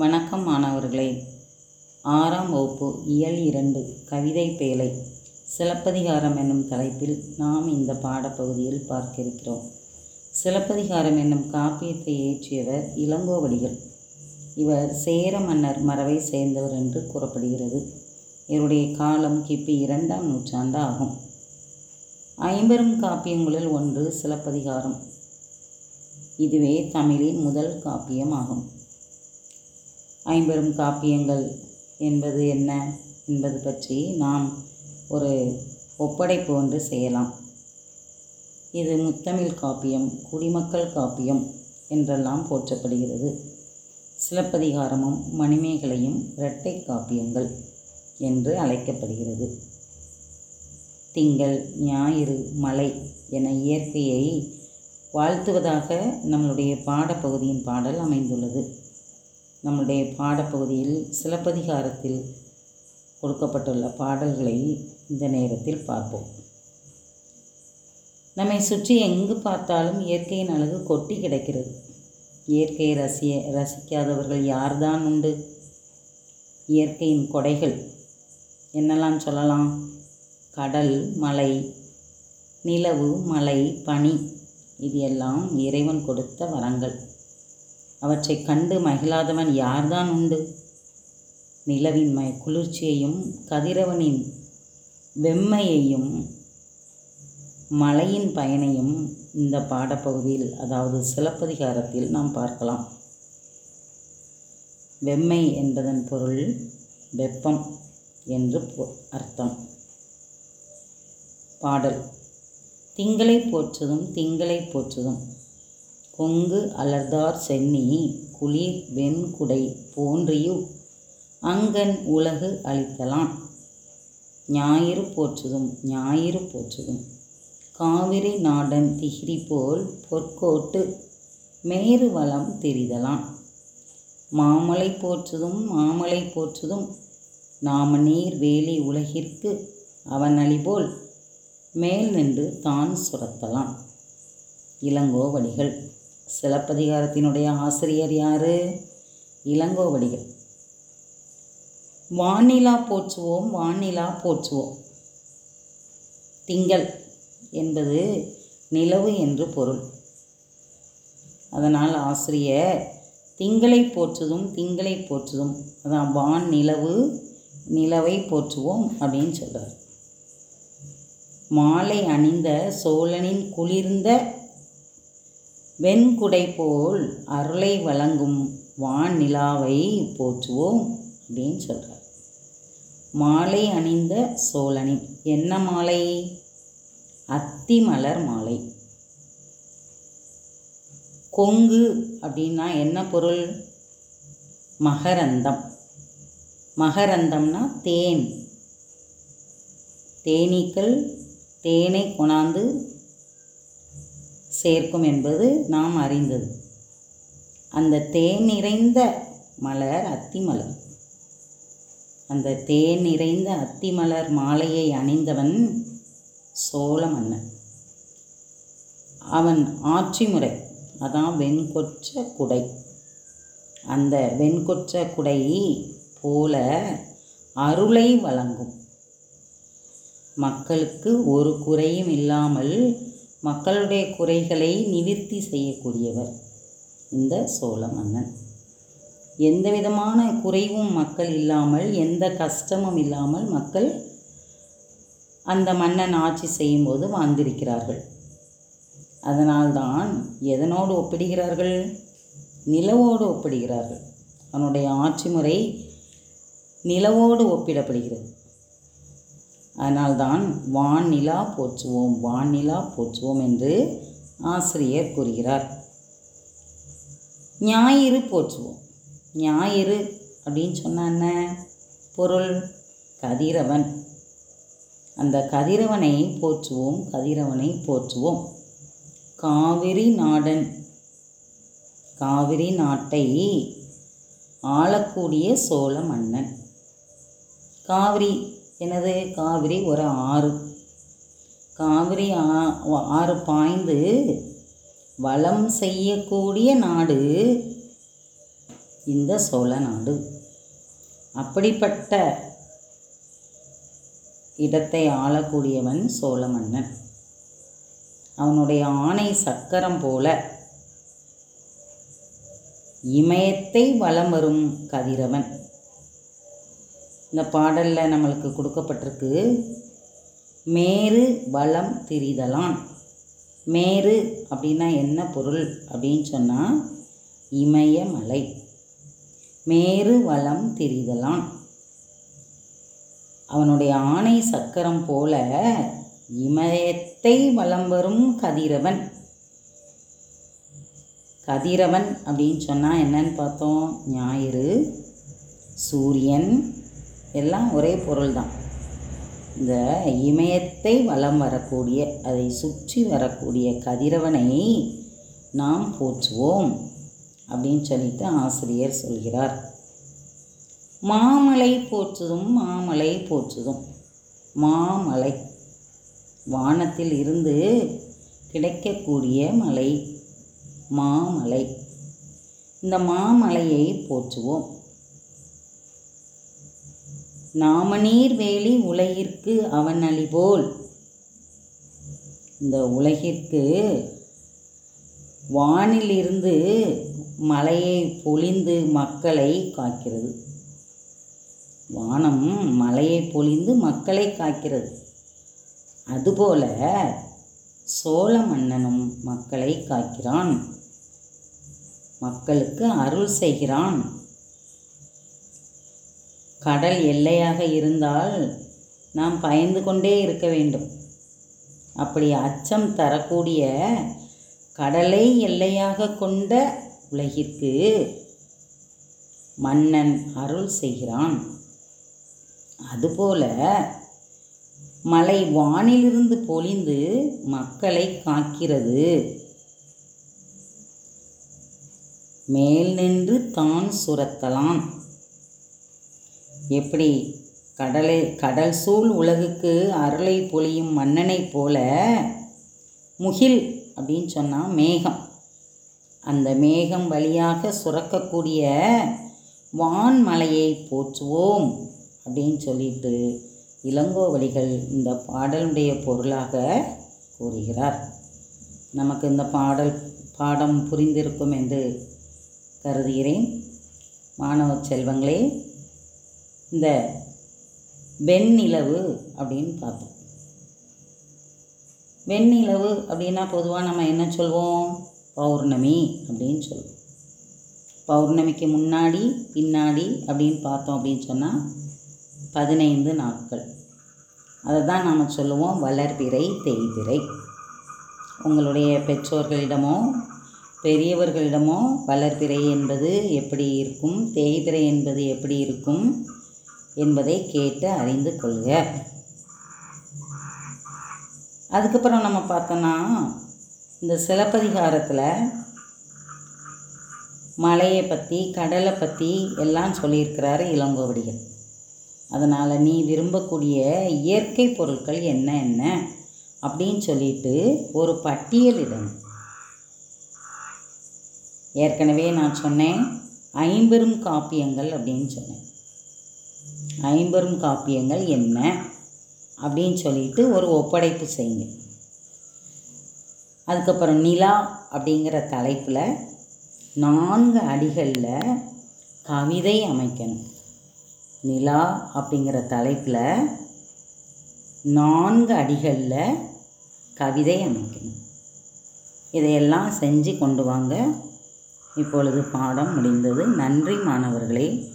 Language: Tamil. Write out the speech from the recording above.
வணக்கம் மாணவர்களே. ஆறாம் வகுப்பு இயல் இரண்டு கவிதை பேலை. சிலப்பதிகாரம் என்னும் தலைப்பில் நாம் இந்த பாடப்பகுதியில் பார்க்க இருக்கிறோம் சிலப்பதிகாரம் என்னும் காப்பியத்தை இயற்றியவர் இளங்கோவடிகள். இவர் சேர மன்னர் மரபை சேர்ந்தவர் என்று கூறப்படுகிறது. இவருடைய காலம் கிபி இரண்டாம் நூற்றாண்டு ஆகும். ஐம்பெரும் காப்பியங்களில் ஒன்று சிலப்பதிகாரம். இதுவே தமிழின் முதல் காப்பியம் ஆகும் ஐம்பெரும் காப்பியங்கள் என்பது என்ன என்பது பற்றி நாம் ஒரு ஒப்படைப்பு ஒன்று செய்யலாம். இது முத்தமிழ் காப்பியம் குடிமக்கள் காப்பியம் என்றெல்லாம் போற்றப்படுகிறது. சிலப்பதிகாரமும் மணிமேகலையும் இரட்டை காப்பியங்கள் என்று அழைக்கப்படுகிறது. திங்கள் ஞாயிறு மலை என இயற்கையை வாழ்த்துவதாக நம்மளுடைய பாடப்பகுதியின் பாடல் அமைந்துள்ளது. நம்முடைய பாடப்பகுதியில் சிலப்பதிகாரத்தில் கொடுக்கப்பட்டுள்ள பாடல்களை இந்த நேரத்தில் பார்ப்போம். நம்மை சுற்றி எங்கு பார்த்தாலும் இயற்கையின் அழகு கொட்டி கிடக்கிறது. இயற்கையை ரசிய ரசிக்காதவர்கள் யார்தான் உண்டு? இயற்கையின் கொடைகள் என்னெல்லாம் சொல்லலாம்? கடல் மலை நிலவு மலை பனி இது எல்லாம் இறைவன் கொடுத்த வரங்கள். அவற்றை கண்டு மகிழாதவன் யார்தான் உண்டு? நிலவின் மய குளிர்ச்சியையும் கதிரவனின் வெம்மையையும் மலையின் பயனையும் இந்த பாடப்பகுதியில் அதாவது சிலப்பதிகாரத்தில் நாம் பார்க்கலாம். வெம்மை என்பதன் பொருள் வெப்பம் என்று அர்த்தம். பாடல். திங்களை போற்றுதும் திங்களை போற்றுதும். கொங்கு அலர்தார் சென்னி குளிர் வெண்குடை போன்றியு அங்கன் உலகு அளித்தலாம் ஞாயிறு போற்றுதும் ஞாயிறு போற்றுதும். காவிரி நாடன் திகிரி போல் பொற்கோட்டு மேரு வளம் தெரிதலாம் மாமலை போற்றுதும் மாமலை போற்றுதும். நாம நீர் வேலி உலகிற்கு அவன் அழிபோல் மேல் நின்று தான் சுரத்தலாம் இளங்கோவடிகள். சிலப்பதிகாரத்தினுடைய ஆசிரியர் யாரு? இளங்கோவடிகள். வானிலா போற்றுவோம் வானிலா போற்றுவோம். திங்கள் என்பது நிலவு என்று பொருள். அதனால் ஆசிரியர் திங்களை போற்றுதும் திங்களை போற்றுதும். அதான் வான் நிலவு நிலவை போற்றுவோம் அப்படின்னு சொல்கிறார் மாலை அணிந்த சோழனின் குளிர்ந்த வெண்குடை போல் அருளை வழங்கும் வான் நிலாவை போற்றுவோம் அப்படின்னு சொல்கிறார் மாலை அணிந்த சோழனின் என்ன மாலை? அத்திமலர் மாலை. கொங்கு அப்படின்னா என்ன பொருள்? மகரந்தம். மகரந்தம்னா தேன். தேனீக்கள் தேனை கொணாந்து சேர்க்கும் என்பது நாம் அறிந்தது. அந்த தேன் நிறைந்த மலர் அத்திமலர். அந்த தேன் நிறைந்த அத்திமலர் மாலையை அணிந்தவன் சோழ மன்னன் அவன் ஆட்சி முறை அதான் வெண்கொற்ற குடை. அந்த வெண்கொற்ற குடை போல அருளை வழங்கும். மக்களுக்கு ஒரு குறையும் இல்லாமல் மக்களுடைய குறைகளை நிவிர்த்தி செய்யக்கூடியவர். இந்த சோழ மன்னன் எந்த விதமான குறைவும் மக்கள் இல்லாமல் எந்த கஷ்டமும் இல்லாமல் மக்கள் அந்த மன்னன் ஆட்சி செய்யும்போது வாழ்ந்திருக்கிறார்கள். அதனால்தான் எதனோடு ஒப்பிடுகிறார்கள்? நிலவோடு ஒப்பிடுகிறார்கள். அவனுடைய ஆட்சி முறை நிலவோடு ஒப்பிடப்படுகிறது. அதனால்தான் வான்நிலா போற்றுவோம் வான்நிலா போற்றுவோம் என்று ஆசிரியர் கூறுகிறார். ஞாயிறு போற்றுவோம். ஞாயிறு அப்படின்னு சொன்ன என்ன? பொருள் கதிரவன். அந்த கதிரவனை போற்றுவோம் கதிரவனை போற்றுவோம். காவிரி நாடன். காவிரி நாட்டை ஆளக்கூடிய சோழ மன்னன். காவிரி எனது காவிரி ஒரு ஆறு. காவிரி ஆ- ஆறு பாய்ந்து வளம் செய்யக்கூடிய நாடு இந்த சோழ நாடு. அப்படிப்பட்ட இடத்தை ஆளக்கூடியவன் சோழ மன்னன். அவனுடைய ஆணை சக்கரம் போல இமயத்தை வலம் வரும் கதிரவன். இந்த பாடலில் நம்மளுக்கு கொடுக்கப்பட்டிருக்கு மேரு வளம் திரிதலான். மேரு அப்படின்னா என்ன பொருள் அப்படின்னு சொன்னால் இமயமலை. மேரு வளம் திரிதலான். அவனுடைய ஆணை சக்கரம் போல இமயத்தை வலம் வரும் கதிரவன். கதிரவன் அப்படின்னு சொன்னால் என்னன்னு பார்த்தோம்? ஞாயிறு சூரியன் எல்லாம் ஒரே பொருள் தான் இந்த இமயத்தை வலம் வரக்கூடிய அதை சுற்றி வரக்கூடிய கதிரவனை நாம் போற்றுவோம் அப்படின்னு சொல்லிட்டு ஆசிரியர் சொல்கிறார். மாமலை போற்றுதும் மாமலை போற்றுதும். மாமலை. வானத்தில் இருந்து கிடைக்கக்கூடிய மலை மாமலை. இந்த மாமலையை போற்றுவோம். நாமநீர் வேலி உலகிற்கு அவன் அழிபோல் இந்த உலகிற்கு வானிலிருந்து மலையை பொழிந்து மக்களை காக்கிறது. வானம் மலையை பொழிந்து மக்களை காக்கிறது. அதுபோல சோழ மன்னனும் மக்களை காக்கிறான். மக்களுக்கு அருள் செய்கிறான். கடல் எல்லையாக இருந்தால் நாம் பயந்து கொண்டே இருக்க வேண்டும். அப்படி அச்சம் தரக்கூடிய கடலை எல்லையாக கொண்ட உலகிற்கு மன்னன் அருள் செய்கிறான். அதுபோல மலை வானிலிருந்து பொழிந்து மக்களை காக்கிறது. மேல் நின்று தான் சுரத்தலாம். எப்படி? கடலை கடல் சூழ் உலகுக்கு அருளை பொழியும் மன்னனைப் போல முகில் அப்படின்னு சொன்னால் மேகம். அந்த மேகம் வழியாக சுரக்கக்கூடிய வான்மலையை போற்றுவோம் அப்படின்னு சொல்லிட்டு இளங்கோவடிகள் இந்த பாடலுடைய பொருளாக கூறுகிறார். நமக்கு இந்த பாடல் பாடம் புரிந்திருக்கும் என்று கருதுகிறேன். மாணவ செல்வங்களே இந்த வெண்ணிலவு அப்படின்னு பார்த்தோம். வெண்ணிலவு அப்படின்னா பொதுவாக நம்ம என்ன சொல்வோம்? பௌர்ணமி அப்படின்னு சொல்லுவோம் பௌர்ணமிக்கு முன்னாடி பின்னாடி அப்படின்னு பார்த்தோம் அப்படின்னு சொன்னால் பதினைந்து நாட்கள். அதை தான் நாம் சொல்லுவோம் வளர்பிறை தேய்பிறை. உங்களுடைய பெற்றோர்களிடமோ பெரியவர்களிடமோ வளர்பிறை என்பது எப்படி இருக்கும்? தேய்பிறை என்பது எப்படி இருக்கும்? என்பதை கேட்டு அறிந்து கொள்க. அதுக்கப்புறம் நம்ம பார்த்தோன்னா இந்த சிலப்பதிகாரத்தில் மலையை பற்றி கடலை பற்றி எல்லாம் சொல்லியிருக்கிறாரு இளங்கோவடிகள். அதனால் நீ விரும்பக்கூடிய இயற்கை பொருட்கள் என்ன என்ன அப்படின்னு சொல்லிட்டு ஒரு பட்டியலிடணும் ஏற்கனவே நான் சொன்னேன் ஐம்பெரும் காப்பியங்கள் அப்படின்னு சொன்னேன். ஐம்பெரும் காப்பியங்கள் என்ன? அப்படின்னு சொல்லிட்டு ஒரு ஒப்படைப்பு செய்யுங்க. அதுக்கப்புறம் நிலா அப்படிங்கிற தலைப்பில் நான்கு அடிகளில் கவிதை அமைக்கணும். நிலா அப்படிங்கிற தலைப்பில் நான்கு அடிகளில் கவிதை அமைக்கணும். இதையெல்லாம் செஞ்சு கொண்டு வாங்க. இப்பொழுது பாடம் முடிந்தது. நன்றி மாணவர்களே.